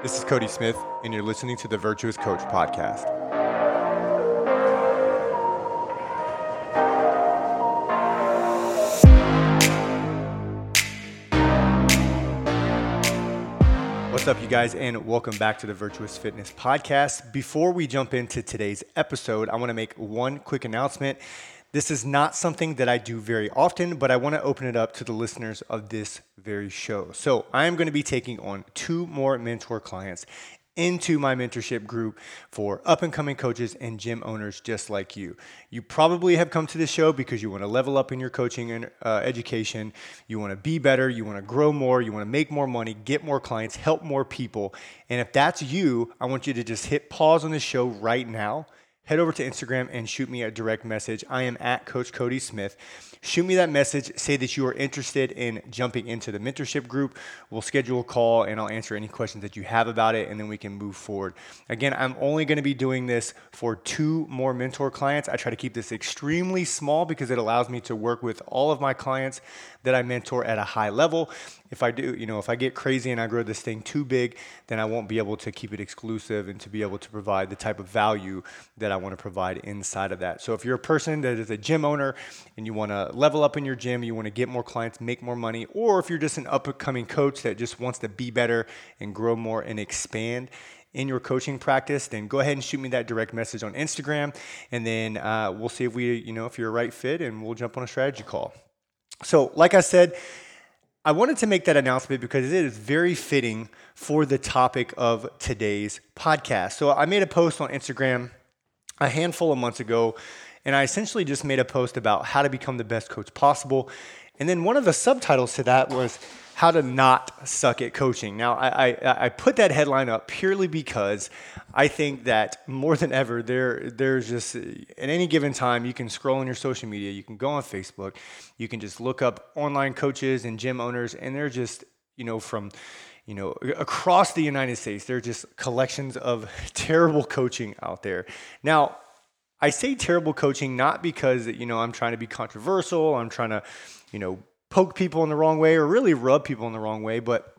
This is Cody Smith, and you're listening to the Virtuous Coach Podcast. What's up, you guys, and welcome back to the Virtuous Fitness Podcast. Before we jump into today's episode, I want to make one quick announcement. This is not something that I do very often, but I want to open it up to the listeners of this very show. So, I am going to be taking on two more mentor clients into my mentorship group for up and coming coaches and gym owners just like you. You probably have come to this show because you want to level up in your coaching and uh, education. You want to be better. You want to grow more. You want to make more money, get more clients, help more people. And if that's you, I want you to just hit pause on this show right now head over to Instagram and shoot me a direct message. I am at Coach Cody Smith. Shoot me that message. Say that you are interested in jumping into the mentorship group. We'll schedule a call and I'll answer any questions that you have about it and then we can move forward. Again, I'm only going to be doing this for two more mentor clients. I try to keep this extremely small because it allows me to work with all of my clients that I mentor at a high level. If I do, you know, if I get crazy and I grow this thing too big, then I won't be able to keep it exclusive and to be able to provide the type of value that I want to provide inside of that. So if you're a person that is a gym owner and you want to level up in your gym, you want to get more clients, make more money, or if you're just an up and coming coach that just wants to be better and grow more and expand, in your coaching practice, then go ahead and shoot me that direct message on Instagram, and then uh, we'll see if we, you know, if you're a right fit, and we'll jump on a strategy call. So, like I said, I wanted to make that announcement because it is very fitting for the topic of today's podcast. So, I made a post on Instagram a handful of months ago, and I essentially just made a post about how to become the best coach possible. And then one of the subtitles to that was how to not suck at coaching. Now, I, I, I, put that headline up purely because I think that more than ever, there there's just at any given time you can scroll on your social media, you can go on Facebook, you can just look up online coaches and gym owners, and they're just you know from you know across the United States, there are just collections of terrible coaching out there. Now. I say terrible coaching not because you know I'm trying to be controversial, I'm trying to, you know, poke people in the wrong way or really rub people in the wrong way, but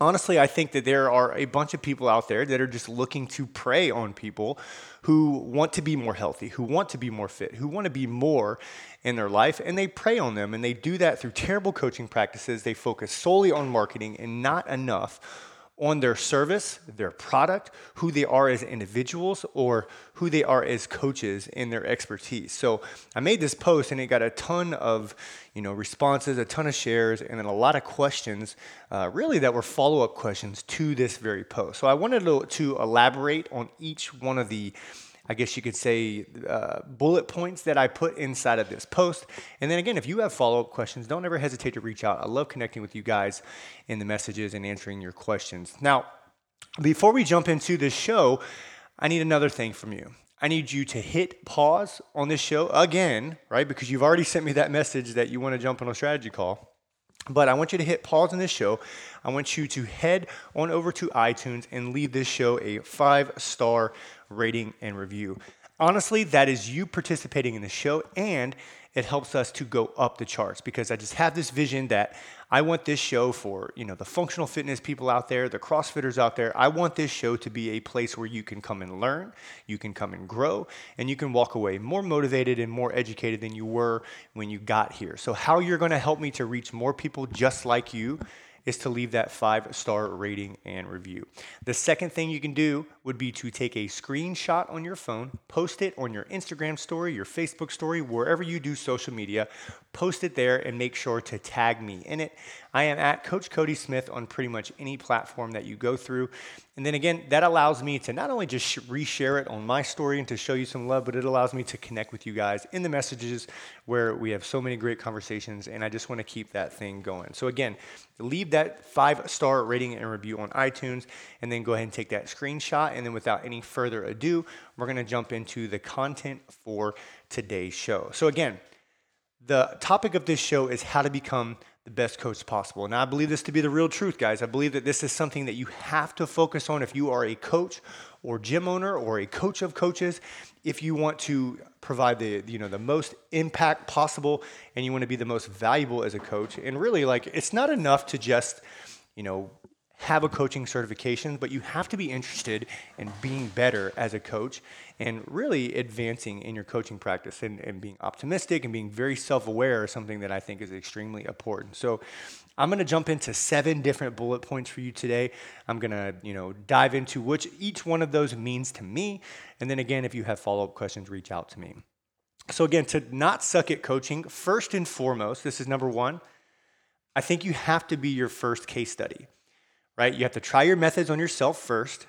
honestly, I think that there are a bunch of people out there that are just looking to prey on people who want to be more healthy, who want to be more fit, who want to be more in their life, and they prey on them. And they do that through terrible coaching practices. They focus solely on marketing and not enough on their service, their product, who they are as individuals, or who they are as coaches in their expertise. So I made this post and it got a ton of you know responses, a ton of shares, and then a lot of questions, uh, really that were follow up questions to this very post. So I wanted to, to elaborate on each one of the I guess you could say, uh, bullet points that I put inside of this post. And then again, if you have follow up questions, don't ever hesitate to reach out. I love connecting with you guys in the messages and answering your questions. Now, before we jump into this show, I need another thing from you. I need you to hit pause on this show again, right? Because you've already sent me that message that you want to jump on a strategy call. But I want you to hit pause on this show. I want you to head on over to iTunes and leave this show a five star rating and review. Honestly, that is you participating in the show and it helps us to go up the charts because I just have this vision that I want this show for, you know, the functional fitness people out there, the CrossFitters out there. I want this show to be a place where you can come and learn, you can come and grow, and you can walk away more motivated and more educated than you were when you got here. So how you're going to help me to reach more people just like you is to leave that five star rating and review. The second thing you can do would be to take a screenshot on your phone, post it on your Instagram story, your Facebook story, wherever you do social media, post it there and make sure to tag me in it. I am at Coach Cody Smith on pretty much any platform that you go through. And then again, that allows me to not only just reshare it on my story and to show you some love, but it allows me to connect with you guys in the messages where we have so many great conversations. And I just want to keep that thing going. So again, leave that five star rating and review on iTunes, and then go ahead and take that screenshot. And then without any further ado, we're going to jump into the content for today's show. So again, the topic of this show is how to become the best coach possible. And I believe this to be the real truth, guys. I believe that this is something that you have to focus on if you are a coach or gym owner or a coach of coaches. If you want to provide the you know the most impact possible and you want to be the most valuable as a coach. And really like it's not enough to just, you know, have a coaching certification, but you have to be interested in being better as a coach and really advancing in your coaching practice and, and being optimistic and being very self aware is something that I think is extremely important. So, I'm going to jump into seven different bullet points for you today. I'm going to, you know, dive into which each one of those means to me. And then again, if you have follow-up questions, reach out to me. So again, to not suck at coaching, first and foremost, this is number 1. I think you have to be your first case study. Right? You have to try your methods on yourself first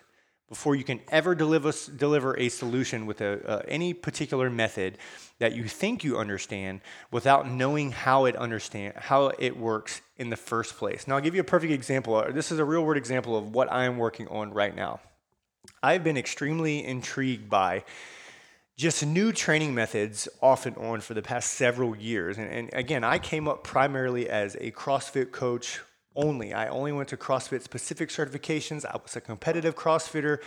before you can ever deliver, deliver a solution with a, uh, any particular method that you think you understand without knowing how it understand how it works in the first place. Now I'll give you a perfect example. Uh, this is a real world example of what I am working on right now. I've been extremely intrigued by just new training methods off and on for the past several years. And, and again, I came up primarily as a CrossFit coach only. I only went to CrossFit specific certifications. I was a competitive CrossFitter.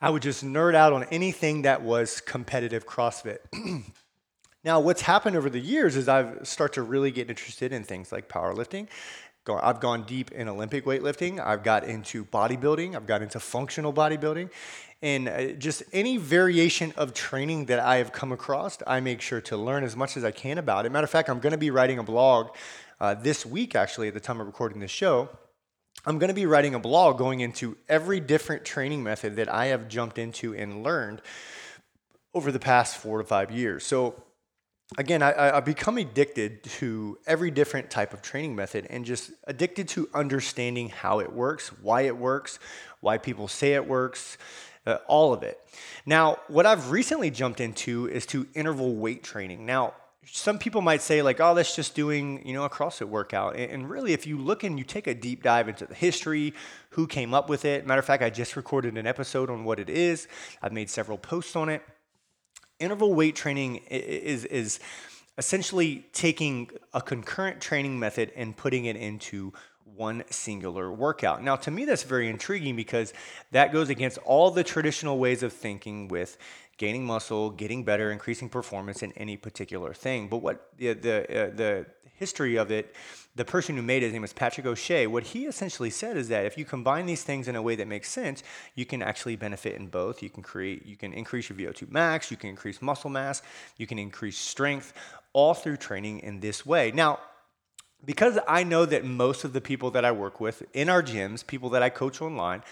I would just nerd out on anything that was competitive CrossFit. now, what's happened over the years is I've started to really get interested in things like powerlifting. I've gone deep in Olympic weightlifting. I've got into bodybuilding. I've got into functional bodybuilding. And uh, just any variation of training that I have come across, I make sure to learn as much as I can about it. Matter of fact, I'm going to be writing a blog uh, this week, actually, at the time of recording this show, I'm going to be writing a blog going into every different training method that I have jumped into and learned over the past four to five years. So, again, I, have become addicted to every different type of training method and just addicted to understanding how it works, why it works, why people say it works, uh, all of it. Now, what I've recently jumped into is to interval weight training. Now, some people might say like oh that's just doing you know a crossfit workout. And really if you look and you take a deep dive into the history who came up with it matter of fact i just recorded an episode on what it is. I've made several posts on it. Interval weight training is is essentially taking a concurrent training method and putting it into one singular workout. Now, to me, that's very intriguing because that goes against all the traditional ways of thinking with gaining muscle, getting better, increasing performance in any particular thing. But what the the, uh, the history of it, the person who made it, his name was Patrick O'Shea. What he essentially said is that if you combine these things in a way that makes sense, you can actually benefit in both. You can create, you can increase your VO2 max, you can increase muscle mass, you can increase strength, all through training in this way. Now, because I know that most of the people that I work with in our gyms, people that I coach online,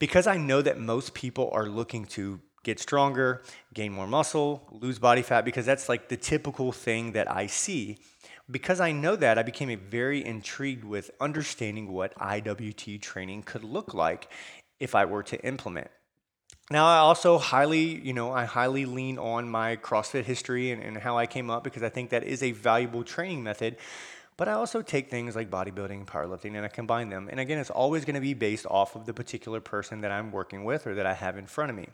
because I know that most people are looking to get stronger, gain more muscle, lose body fat, because that's like the typical thing that I see. Because I know that, I became very intrigued with understanding what IWT training could look like if I were to implement. Now, I also highly, you know, I highly lean on my CrossFit history and, and how I came up because I think that is a valuable training method but I also take things like bodybuilding, and powerlifting, and I combine them. And again, it's always going to be based off of the particular person that I'm working with or that I have in front of me.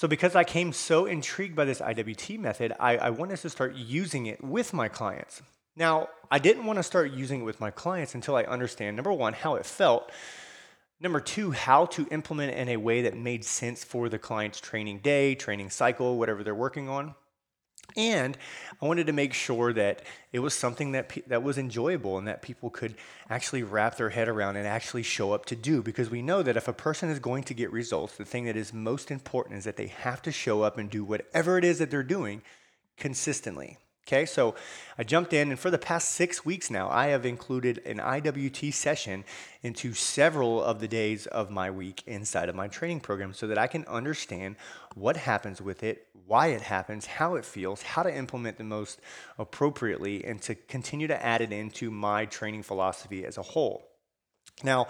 So, because I came so intrigued by this IWT method, I, I wanted to start using it with my clients. Now, I didn't want to start using it with my clients until I understand number one, how it felt. Number two, how to implement in a way that made sense for the client's training day, training cycle, whatever they're working on. And I wanted to make sure that it was something that pe- that was enjoyable and that people could actually wrap their head around and actually show up to do because we know that if a person is going to get results, the thing that is most important is that they have to show up and do whatever it is that they're doing consistently. Okay, so I jumped in, and for the past six weeks now, I have included an IWT session into several of the days of my week inside of my training program so that I can understand what happens with it, why it happens, how it feels, how to implement the most appropriately, and to continue to add it into my training philosophy as a whole. Now,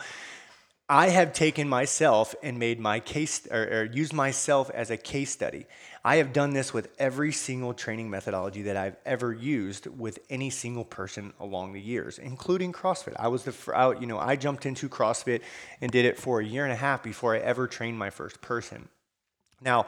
I have taken myself and made my case or, or, used myself as a case study. I have done this with every single training methodology that I've ever used with any single person along the years, including CrossFit. I was the I, you know I jumped into CrossFit and did it for a year and a half before I ever trained my first person. Now,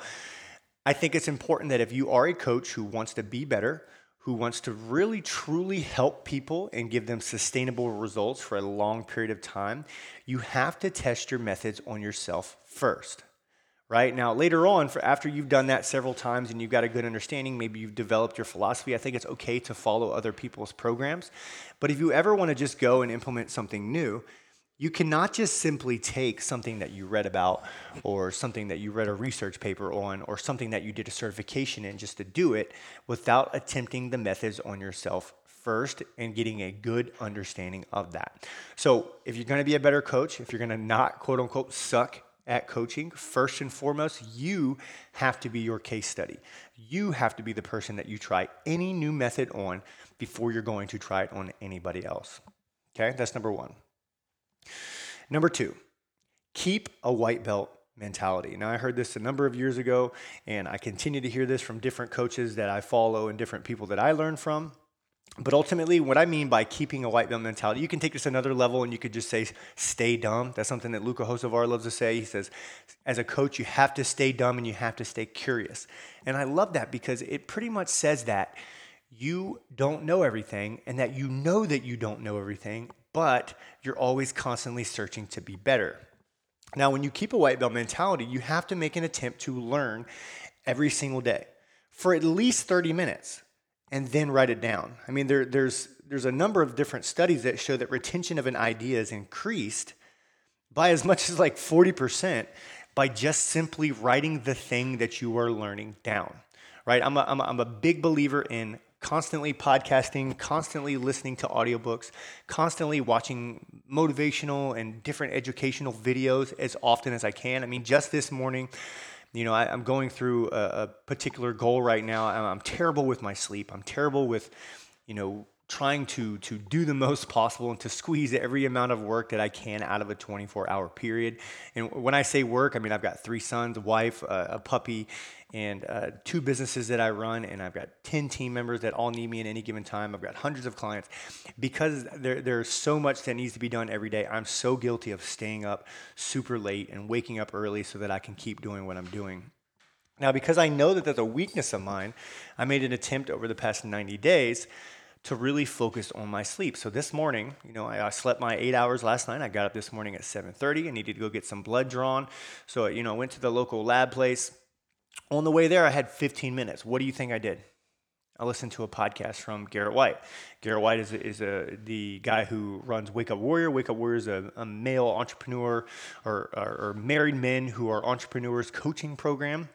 I think it's important that if you are a coach who wants to be better, who wants to really truly help people and give them sustainable results for a long period of time, you have to test your methods on yourself first. Right now, later on, for after you've done that several times and you've got a good understanding, maybe you've developed your philosophy. I think it's okay to follow other people's programs. But if you ever want to just go and implement something new, You cannot just simply take something that you read about or something that you read a research paper on or something that you did a certification in just to do it without attempting the methods on yourself first and getting a good understanding of that. So, if you're going to be a better coach, if you're going to not quote unquote suck at coaching, first and foremost, you have to be your case study. You have to be the person that you try any new method on before you're going to try it on anybody else. Okay, that's number one. Number two, keep a white belt mentality. Now, I heard this a number of years ago, and I continue to hear this from different coaches that I follow and different people that I learn from. But ultimately, what I mean by keeping a white belt mentality, you can take this another level and you could just say, stay dumb. That's something that Luka Hocevar loves to say. He says, as a coach, you have to stay dumb and you have to stay curious. And I love that because it pretty much says that you don't know everything and that you know that you don't know everything but you're always constantly searching to be better. Now, when you keep a white belt mentality, you have to make an attempt to learn every single day for at least 30 minutes and then write it down. I mean, there, there's, there's a number of different studies that show that retention of an idea is increased by as much as like 40% by just simply writing the thing that you are learning down, right? I'm a, I'm a, I'm a big believer in constantly podcasting, constantly listening to audiobooks, constantly watching motivational and different educational videos as often as I can. I mean, just this morning, you know, I, am going through a, a, particular goal right now. I'm, I'm terrible with my sleep. I'm terrible with, you know, trying to to do the most possible and to squeeze every amount of work that I can out of a 24 hour period. And when I say work, I mean I've got three sons, a wife, a, a puppy, and uh, two businesses that I run, and I've got 10 team members that all need me at any given time. I've got hundreds of clients. Because there, there's so much that needs to be done every day, I'm so guilty of staying up super late and waking up early so that I can keep doing what I'm doing. Now, because I know that that's a weakness of mine, I made an attempt over the past 90 days to really focus on my sleep. So this morning, you know, I, I, slept my eight hours last night. I got up this morning at 7:30. I needed to go get some blood drawn. So you know, I went to the local lab place. On the way there, I had 15 minutes. What do you think I did? I listened to a podcast from Garrett White. Garrett White is, a, is a, the guy who runs Wake Up Warrior. Wake Up Warrior is a, a male entrepreneur or, or, or married men who are entrepreneurs coaching program.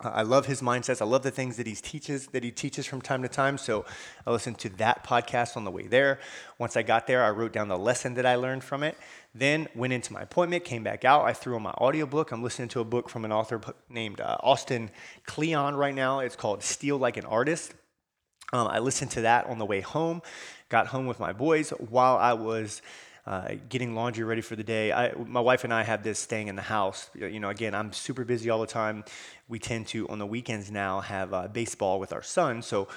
I love his mindsets. I love the things that he teaches that he teaches from time to time. So I listened to that podcast on the way there. Once I got there, I wrote down the lesson that I learned from it. Then went into my appointment, came back out. I threw on my audiobook. I'm listening to a book from an author named uh, Austin Kleon right now. It's called Steal Like an Artist. Um, I listened to that on the way home. Got home with my boys while I was uh, getting laundry ready for the day. I, my wife and I have this staying in the house. You know, again, I'm super busy all the time. We tend to, on the weekends now, have uh, baseball with our son. So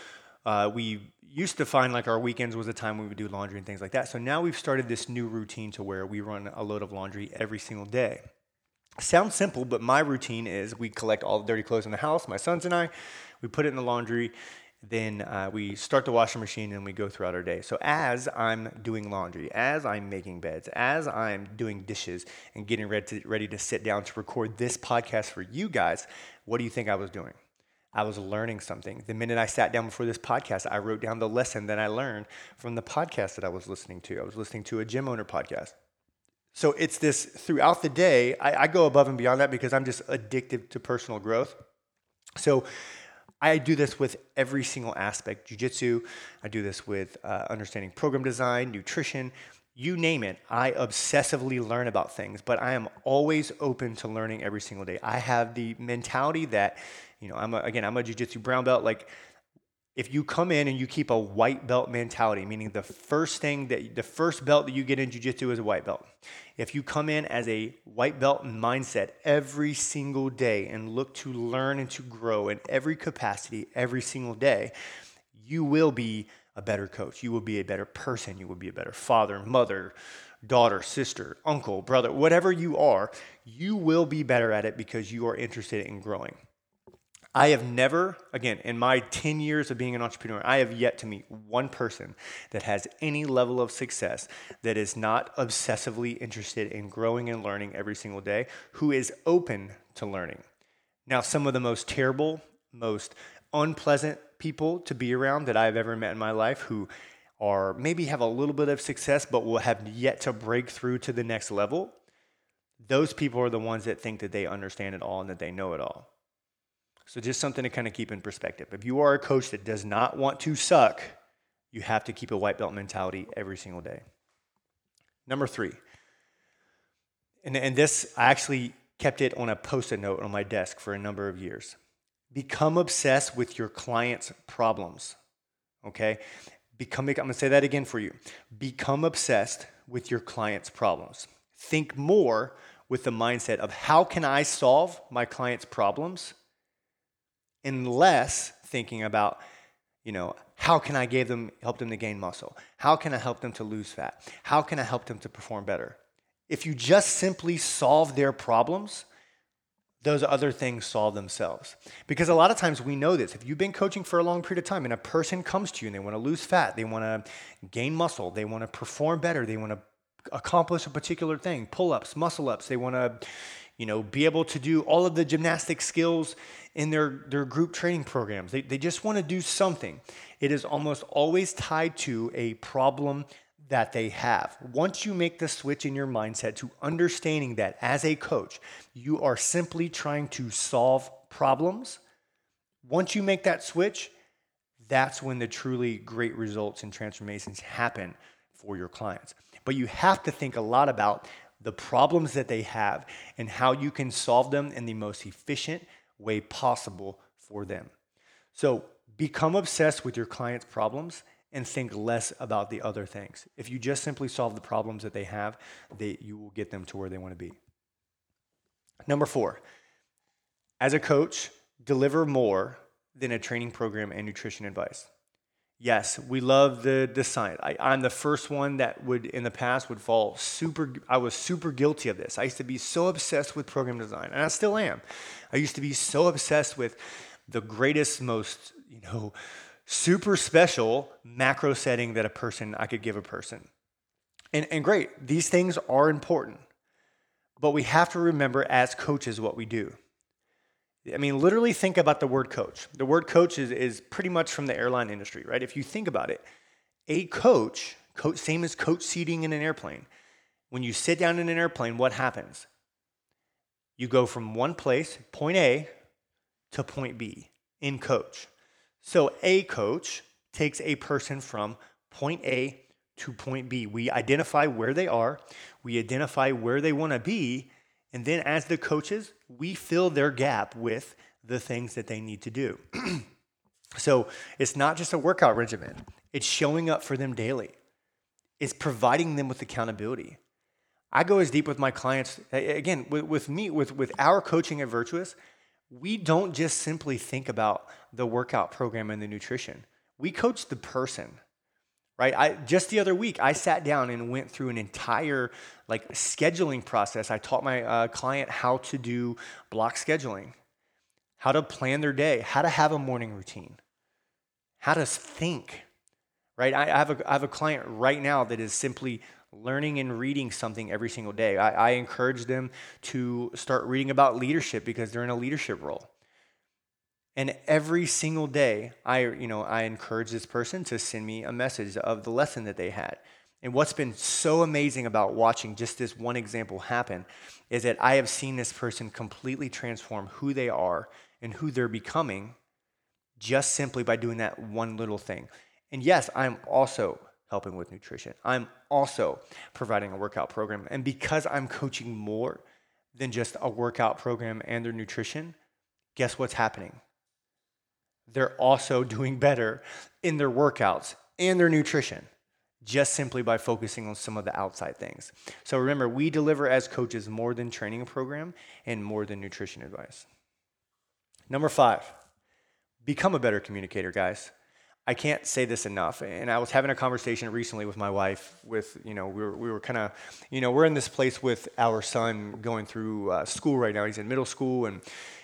uh, we used to find like our weekends was a time we would do laundry and things like that. So now we've started this new routine to where we run a load of laundry every single day. Sounds simple, but my routine is we collect all the dirty clothes in the house, my sons and I, we put it in the laundry, then uh, we start the washing machine and we go throughout our day. So as I'm doing laundry, as I'm making beds, as I'm doing dishes and getting ready to, ready to sit down to record this podcast for you guys, what do you think I was doing? I was learning something. The minute I sat down before this podcast, I wrote down the lesson that I learned from the podcast that I was listening to. I was listening to a gym owner podcast. So it's this throughout the day. I, I go above and beyond that because I'm just addicted to personal growth. So I do this with every single aspect jujitsu. I do this with uh, understanding program design, nutrition, you name it. I obsessively learn about things, but I am always open to learning every single day. I have the mentality that, you know, I'm a, again, I'm a jujitsu brown belt. Like if you come in and you keep a white belt mentality, meaning the first thing that the first belt that you get in jujitsu is a white belt. If you come in as a white belt mindset every single day and look to learn and to grow in every capacity every single day, you will be a better coach. You will be a better person. You will be a better father, mother, daughter, sister, uncle, brother, whatever you are, you will be better at it because you are interested in growing. I have never, again, in my 10 years of being an entrepreneur, I have yet to meet one person that has any level of success that is not obsessively interested in growing and learning every single day, who is open to learning. Now, some of the most terrible, most unpleasant people to be around that I've ever met in my life who are maybe have a little bit of success, but will have yet to break through to the next level, those people are the ones that think that they understand it all and that they know it all. So, just something to kind of keep in perspective. If you are a coach that does not want to suck, you have to keep a white belt mentality every single day. Number three, and, and this, I actually kept it on a post it note on my desk for a number of years. Become obsessed with your client's problems. Okay? Become, I'm gonna say that again for you. Become obsessed with your client's problems. Think more with the mindset of how can I solve my client's problems and less thinking about, you know, how can I give them, help them to gain muscle? How can I help them to lose fat? How can I help them to perform better? If you just simply solve their problems, those other things solve themselves. Because a lot of times we know this. If you've been coaching for a long period of time and a person comes to you and they want to lose fat, they want to gain muscle, they want to perform better, they want to accomplish a particular thing, pull-ups, muscle ups, they want to you know, be able to do all of the gymnastic skills in their, their group training programs. They, they just want to do something. It is almost always tied to a problem that they have. Once you make the switch in your mindset to understanding that as a coach, you are simply trying to solve problems, once you make that switch, that's when the truly great results and transformations happen for your clients. But you have to think a lot about the problems that they have and how you can solve them in the most efficient way possible for them. So become obsessed with your client's problems and think less about the other things. If you just simply solve the problems that they have, they, you will get them to where they want to be. Number four, as a coach, deliver more than a training program and nutrition advice. Yes, we love the design. I, I'm the first one that would in the past would fall super. I was super guilty of this. I used to be so obsessed with program design, and I still am. I used to be so obsessed with the greatest, most you know, super special macro setting that a person I could give a person. And and great, these things are important, but we have to remember as coaches what we do. I mean, literally think about the word coach. The word coach is, is pretty much from the airline industry, right? If you think about it, a coach, coach, same as coach seating in an airplane. When you sit down in an airplane, what happens? You go from one place, point A, to point B in coach. So a coach takes a person from point A to point B. We identify where they are, we identify where they want to be, and then as the coaches, we fill their gap with the things that they need to do. so it's not just a workout regimen, it's showing up for them daily, it's providing them with accountability. I go as deep with my clients, again, with, with me, with, with our coaching at Virtuous, we don't just simply think about the workout program and the nutrition. We coach the person right? I just the other week i sat down and went through an entire like scheduling process. I taught my uh, client how to do block scheduling how to plan their day how to have a morning routine how to think right? I, have, a, I have a client right now that is simply learning and reading something every single day. I, I encourage them to start reading about leadership because they're in a leadership role and every single day, I, you know, I encourage this person to send me a message of the lesson that they had. And what's been so amazing about watching just this one example happen is that I have seen this person completely transform who they are and who they're becoming just simply by doing that one little thing. And yes, I'm also helping with nutrition. I'm also providing a workout program. And because I'm coaching more than just a workout program and their nutrition, guess what's happening? They're also doing better in their workouts and their nutrition just simply by focusing on some of the outside things. So remember, we deliver as coaches more than training program and more than nutrition advice. Number five, become a better communicator, guys. I can't say this enough. And I was having a conversation recently with my wife. With you know, we were we were kind of, you know, we're in this place with our son going through uh, school right now. He's in middle school, and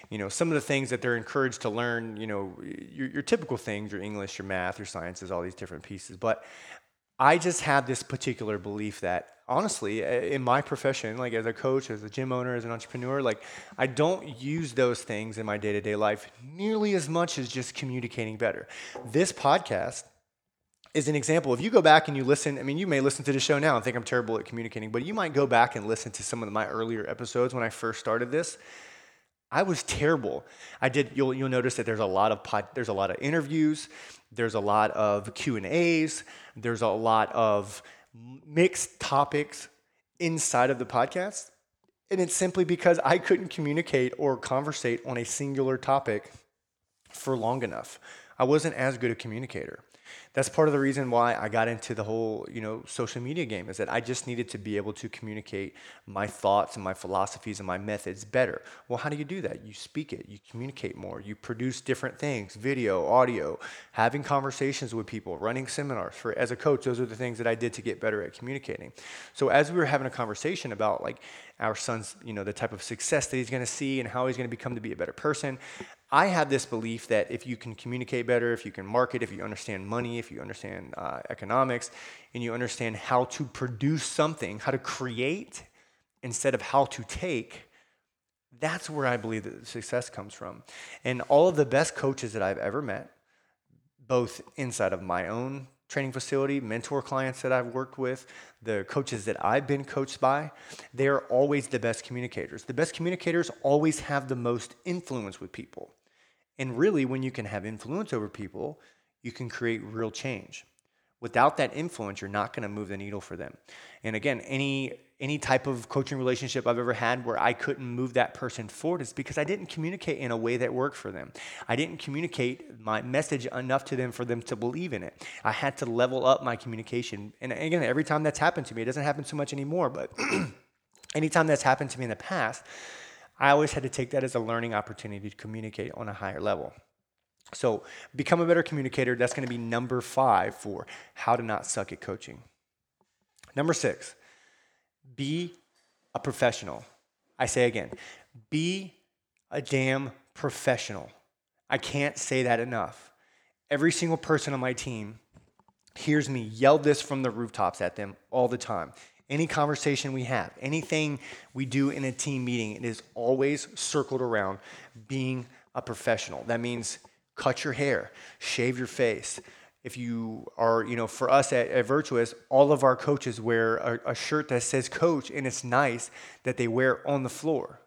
you know, some of the things that they're encouraged to learn, you know, your, your typical things, your English, your math, your sciences, all these different pieces. But I just have this particular belief that honestly, in my profession, like as a coach, as a gym owner, as an entrepreneur, like I don't use those things in my day to day life nearly as much as just communicating better. This podcast is an example. If you go back and you listen, I mean, you may listen to the show now and think I'm terrible at communicating, but you might go back and listen to some of my earlier episodes when I first started this. I was terrible. I did. You'll you'll notice that there's a lot of pod, there's a lot of interviews, there's a lot of Q and A's, there's a lot of mixed topics inside of the podcast, and it's simply because I couldn't communicate or conversate on a singular topic for long enough. I wasn't as good a communicator that's part of the reason why I got into the whole, you know, social media game is that I just needed to be able to communicate my thoughts and my philosophies and my methods better. Well, how do you do that? You speak it, you communicate more, you produce different things, video, audio, having conversations with people, running seminars. For as a coach, those are the things that I did to get better at communicating. So as we were having a conversation about like our son's, you know, the type of success that he's going to see and how he's going to become to be a better person, I have this belief that if you can communicate better, if you can market, if you understand money, if you understand uh, economics, and you understand how to produce something, how to create instead of how to take, that's where I believe that success comes from. And all of the best coaches that I've ever met, both inside of my own training facility, mentor clients that I've worked with, the coaches that I've been coached by, they're always the best communicators. The best communicators always have the most influence with people. And really, when you can have influence over people, you can create real change. Without that influence, you're not going to move the needle for them. And again, any any type of coaching relationship I've ever had where I couldn't move that person forward is because I didn't communicate in a way that worked for them. I didn't communicate my message enough to them for them to believe in it. I had to level up my communication. And again, every time that's happened to me, it doesn't happen so much anymore, but anytime that's happened to me in the past, I always had to take that as a learning opportunity to communicate on a higher level. So, become a better communicator. That's going to be number five for how to not suck at coaching. Number six, be a professional. I say again, be a damn professional. I can't say that enough. Every single person on my team hears me yell this from the rooftops at them all the time any conversation we have, anything we do in a team meeting, it is always circled around being a professional. That means cut your hair, shave your face. If you are, you know, for us at, at Virtuous, all of our coaches wear a, a shirt that says coach, and it's nice that they wear on the floor.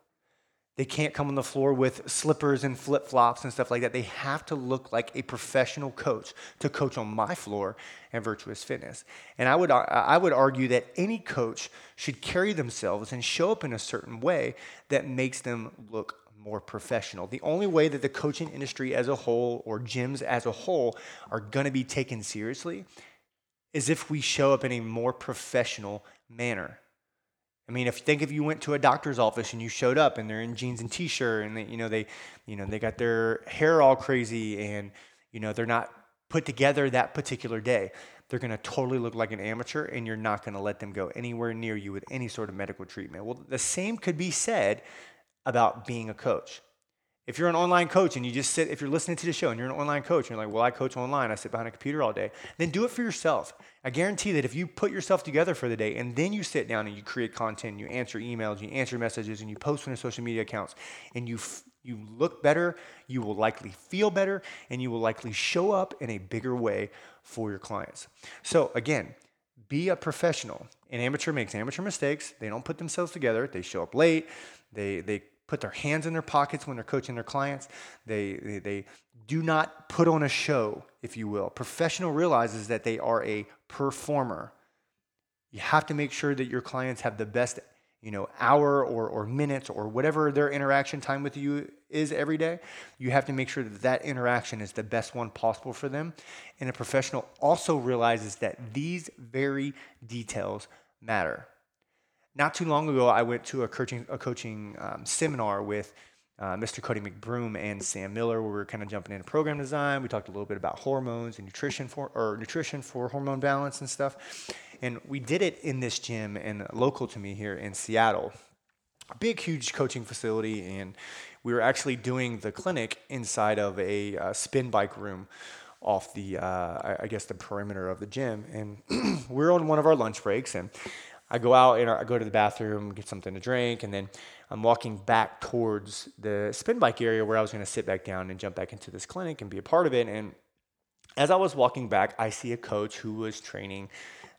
They can't come on the floor with slippers and flip flops and stuff like that. They have to look like a professional coach to coach on my floor at Virtuous Fitness. And I would, I would argue that any coach should carry themselves and show up in a certain way that makes them look more professional. The only way that the coaching industry as a whole or gyms as a whole are going to be taken seriously is if we show up in a more professional manner. I mean, if you think if you went to a doctor's office and you showed up and they're in jeans and t-shirt and they, you know they, you know they got their hair all crazy and you know they're not put together that particular day, they're going to totally look like an amateur and you're not going to let them go anywhere near you with any sort of medical treatment. Well, the same could be said about being a coach. If you're an online coach and you just sit, if you're listening to the show and you're an online coach and you're like, well, I coach online, I sit behind a computer all day, then do it for yourself. I guarantee that if you put yourself together for the day and then you sit down and you create content, you answer emails, you answer messages, and you post on your social media accounts, and you f- you look better, you will likely feel better, and you will likely show up in a bigger way for your clients. So again, be a professional. An amateur makes amateur mistakes. They don't put themselves together. They show up late. They they put their hands in their pockets when they're coaching their clients. They, they, they do not put on a show, if you will. Professional realizes that they are a performer. You have to make sure that your clients have the best you know, hour or, or minutes or whatever their interaction time with you is every day, you have to make sure that that interaction is the best one possible for them. And a professional also realizes that these very details matter. Not too long ago, I went to a coaching, a coaching um, seminar with uh, Mr. Cody McBroom and Sam Miller, where we were kind of jumping into program design. We talked a little bit about hormones and nutrition for or nutrition for hormone balance and stuff. And we did it in this gym and local to me here in Seattle. A big, huge coaching facility, and we were actually doing the clinic inside of a uh, spin bike room off the, uh, I guess, the perimeter of the gym. And we're on one of our lunch breaks, and I go out and I go to the bathroom, get something to drink, and then I'm walking back towards the spin bike area where I was going to sit back down and jump back into this clinic and be a part of it. And As I was walking back, I see a coach who was training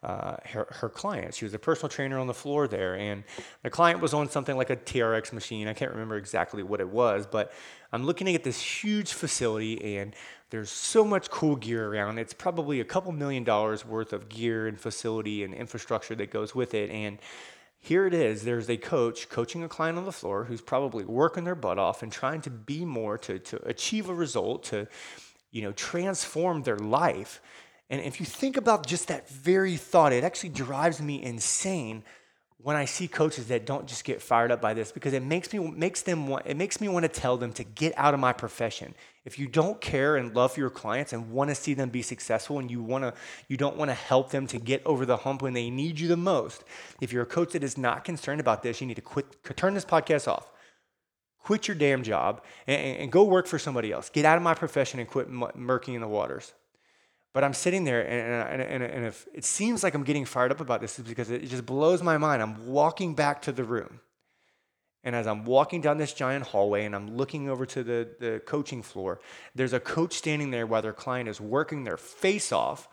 uh, her, her client. She was a personal trainer on the floor there, and the client was on something like a TRX machine. I can't remember exactly what it was, but I'm looking at this huge facility, and there's so much cool gear around. It's probably a couple million dollars worth of gear and facility and infrastructure that goes with it, and here it is. There's a coach coaching a client on the floor who's probably working their butt off and trying to be more to, to achieve a result to you know transform their life. And if you think about just that very thought, it actually drives me insane when I see coaches that don't just get fired up by this because it makes me makes them want, it makes me want to tell them to get out of my profession. If you don't care and love your clients and want to see them be successful and you want to you don't want to help them to get over the hump when they need you the most, if you're a coach that is not concerned about this, you need to quit turn this podcast off. Quit your damn job and, and go work for somebody else. Get out of my profession and quit murking in the waters. But I'm sitting there, and, and, and, and if it seems like I'm getting fired up about this, is because it just blows my mind. I'm walking back to the room. And as I'm walking down this giant hallway and I'm looking over to the, the coaching floor, there's a coach standing there while their client is working their face off,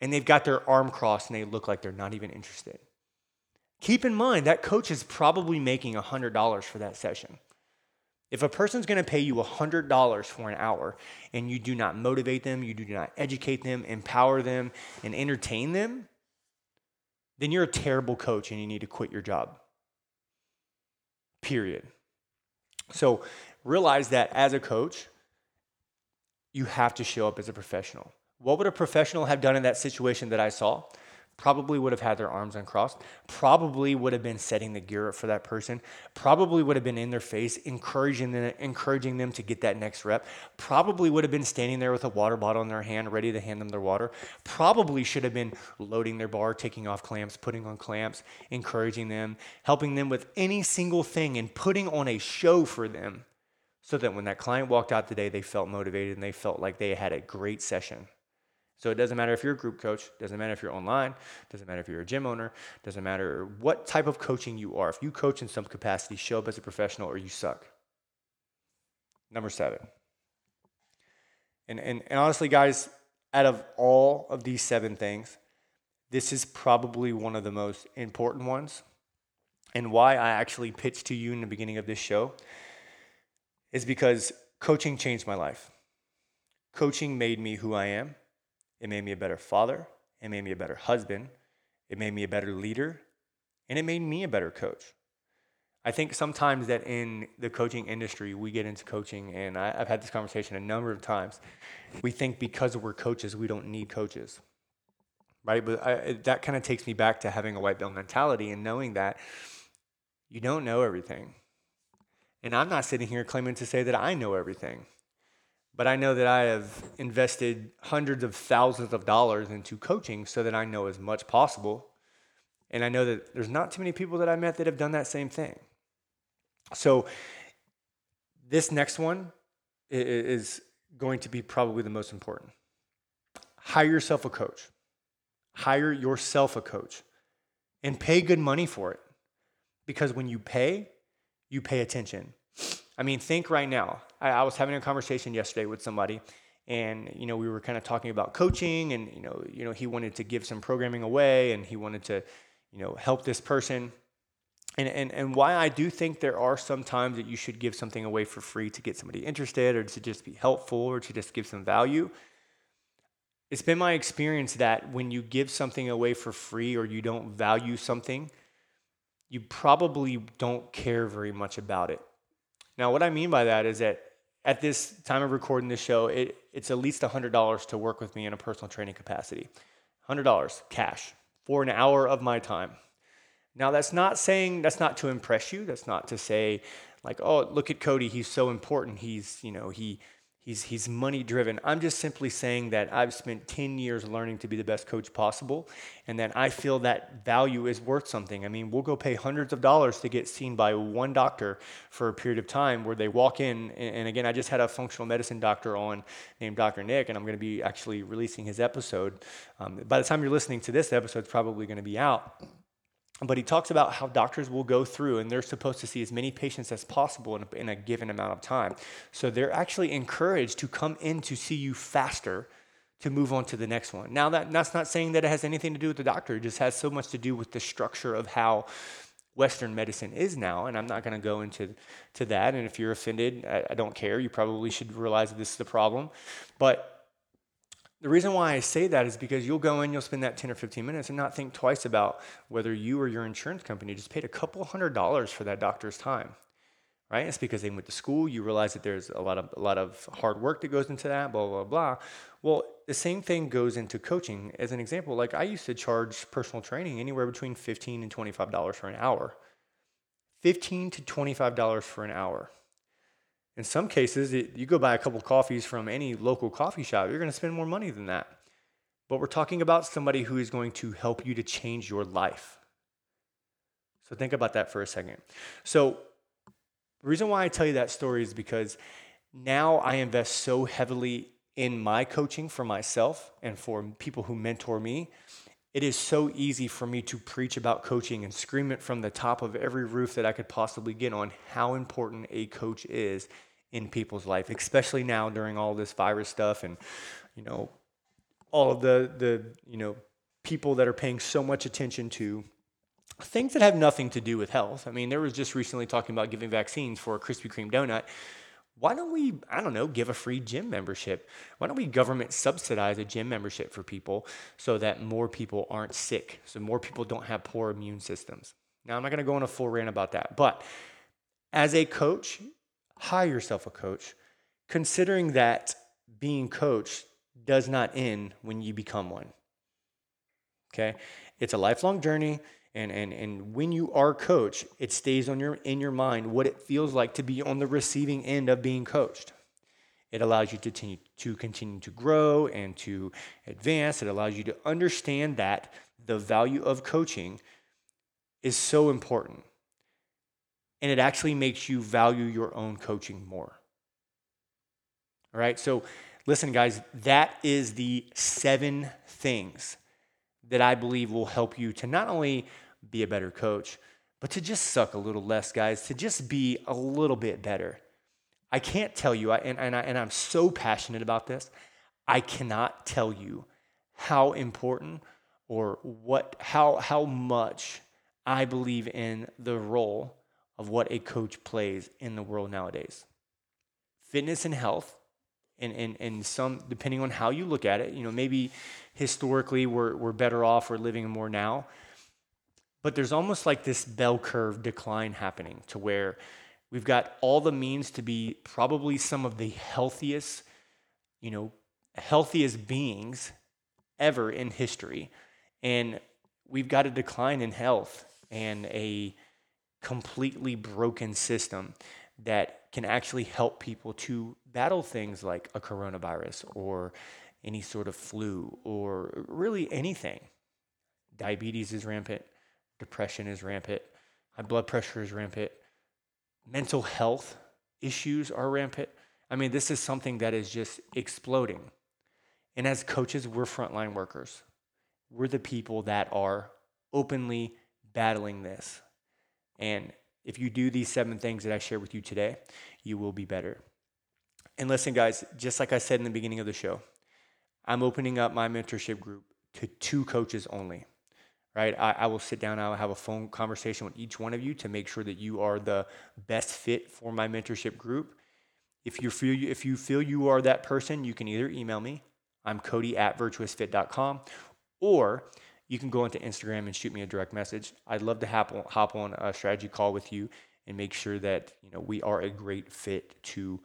and they've got their arm crossed and they look like they're not even interested. Keep in mind that coach is probably making $100 for that session. If a person's going to pay you $100 for an hour and you do not motivate them, you do not educate them, empower them, and entertain them, then you're a terrible coach and you need to quit your job. Period. So realize that as a coach, you have to show up as a professional. What would a professional have done in that situation that I saw? Probably would have had their arms uncrossed, probably would have been setting the gear up for that person, probably would have been in their face, encouraging them, encouraging them to get that next rep, probably would have been standing there with a water bottle in their hand, ready to hand them their water, probably should have been loading their bar, taking off clamps, putting on clamps, encouraging them, helping them with any single thing, and putting on a show for them so that when that client walked out today, they felt motivated and they felt like they had a great session. So it doesn't matter if you're a group coach, doesn't matter if you're online, doesn't matter if you're a gym owner, doesn't matter what type of coaching you are. If you coach in some capacity, show up as a professional or you suck. Number seven. And, and, and honestly, guys, out of all of these seven things, this is probably one of the most important ones. And why I actually pitched to you in the beginning of this show is because coaching changed my life. Coaching made me who I am. It made me a better father. It made me a better husband. It made me a better leader. And it made me a better coach. I think sometimes that in the coaching industry, we get into coaching, and I, have had this conversation a number of times. We think because we're coaches, we don't need coaches, right? But I, that kind of takes me back to having a white belt mentality and knowing that you don't know everything. And I'm not sitting here claiming to say that I know everything. But I know that I have invested hundreds of thousands of dollars into coaching so that I know as much possible. And I know that there's not too many people that I met that have done that same thing. So, this next one is going to be probably the most important. Hire yourself a coach. Hire yourself a coach and pay good money for it. Because when you pay, you pay attention. I mean, think right now. I, I was having a conversation yesterday with somebody, and you know, we were kind of talking about coaching, and you know, you know, he wanted to give some programming away, and he wanted to, you know, help this person. And, and, and why I do think there are some times that you should give something away for free to get somebody interested or to just be helpful or to just give some value. It's been my experience that when you give something away for free or you don't value something, you probably don't care very much about it. Now, what I mean by that is that at this time of recording this show, it, it's at least $100 to work with me in a personal training capacity. $100 cash for an hour of my time. Now, that's not saying, that's not to impress you. That's not to say, like, oh, look at Cody. He's so important. He's, you know, he, He's, he's money driven. I'm just simply saying that I've spent 10 years learning to be the best coach possible, and that I feel that value is worth something. I mean, we'll go pay hundreds of dollars to get seen by one doctor for a period of time where they walk in. And, again, I just had a functional medicine doctor on named Dr. Nick, and I'm going to be actually releasing his episode. Um, by the time you're listening to this episode, it's probably going to be out. But he talks about how doctors will go through and they're supposed to see as many patients as possible in a, in a, given amount of time. So they're actually encouraged to come in to see you faster to move on to the next one. Now that that's not saying that it has anything to do with the doctor. It just has so much to do with the structure of how Western medicine is now, and I'm not going to go into to that. And if you're offended, I, I don't care. You probably should realize that this is the problem. But the reason why I say that is because you'll go in, you'll spend that 10 or 15 minutes and not think twice about whether you or your insurance company just paid a couple hundred dollars for that doctor's time. Right? It's because they went to school. You realize that there's a lot of a lot of hard work that goes into that, blah, blah, blah. Well, the same thing goes into coaching. As an example, like I used to charge personal training anywhere between 15 and $25 for an hour. 15 to $25 for an hour. In some cases, it, you go buy a couple coffees from any local coffee shop, you're going to spend more money than that. But we're talking about somebody who is going to help you to change your life. So think about that for a second. So, the reason why I tell you that story is because now I invest so heavily in my coaching for myself and for people who mentor me it is so easy for me to preach about coaching and scream it from the top of every roof that I could possibly get on how important a coach is in people's life, especially now during all this virus stuff and you know all of the the you know people that are paying so much attention to things that have nothing to do with health. I mean, there was just recently talking about giving vaccines for a Krispy Kreme donut why don't we, I don't know, give a free gym membership? Why don't we government subsidize a gym membership for people so that more people aren't sick, so more people don't have poor immune systems? Now, I'm not going to go on a full rant about that, but as a coach, hire yourself a coach, considering that being coached does not end when you become one. Okay? It's a lifelong journey. And, and, and when you are coached, it stays on your, in your mind what it feels like to be on the receiving end of being coached. It allows you to continue, to continue to grow and to advance. It allows you to understand that the value of coaching is so important. And it actually makes you value your own coaching more. All right, so listen, guys, that is the seven things that I believe will help you to not only be a better coach, but to just suck a little less, guys, to just be a little bit better. I can't tell you, and, and, I, and I'm so passionate about this, I cannot tell you how important or what how how much I believe in the role of what a coach plays in the world nowadays. Fitness and health, and, and, and some depending on how you look at it, you know, maybe historically we're, we're better off, we're living more now. But there's almost like this bell curve decline happening to where we've got all the means to be probably some of the healthiest, you know, healthiest beings ever in history. And we've got a decline in health and a completely broken system that can actually help people to battle things like a coronavirus or any sort of flu or really anything. Diabetes is rampant. Depression is rampant. High blood pressure is rampant. Mental health issues are rampant. I mean, this is something that is just exploding. And as coaches, we're frontline workers. We're the people that are openly battling this. And if you do these seven things that I share with you today, you will be better. And listen, guys, just like I said in the beginning of the show, I'm opening up my mentorship group to two coaches only right? I, I, will sit down, I will have a phone conversation with each one of you to make sure that you are the best fit for my mentorship group. If you feel you, if you feel you are that person, you can either email me. I'm Cody at virtuousfit.com, or you can go into Instagram and shoot me a direct message. I'd love to hop on, hop on a strategy call with you and make sure that you know we are a great fit to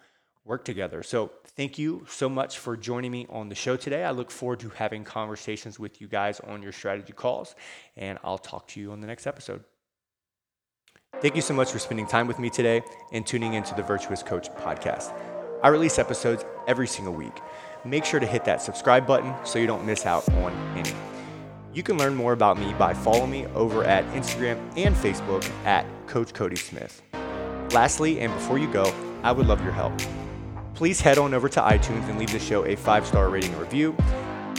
work together. So, thank you so much for joining me on the show today. I look forward to having conversations with you guys on your strategy calls, and I'll talk to you on the next episode. Thank you so much for spending time with me today and tuning into the Virtuous Coach podcast. I release episodes every single week. Make sure to hit that subscribe button so you don't miss out on any. You can learn more about me by following me over at Instagram and Facebook at Coach Cody Smith. Lastly, and before you go, I would love your help please head on over to iTunes and leave the show a five star rating and review.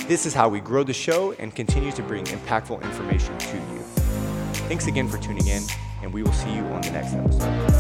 This is how we grow the show and continue to bring impactful information to you. Thanks again for tuning in, and we will see you on the next episode.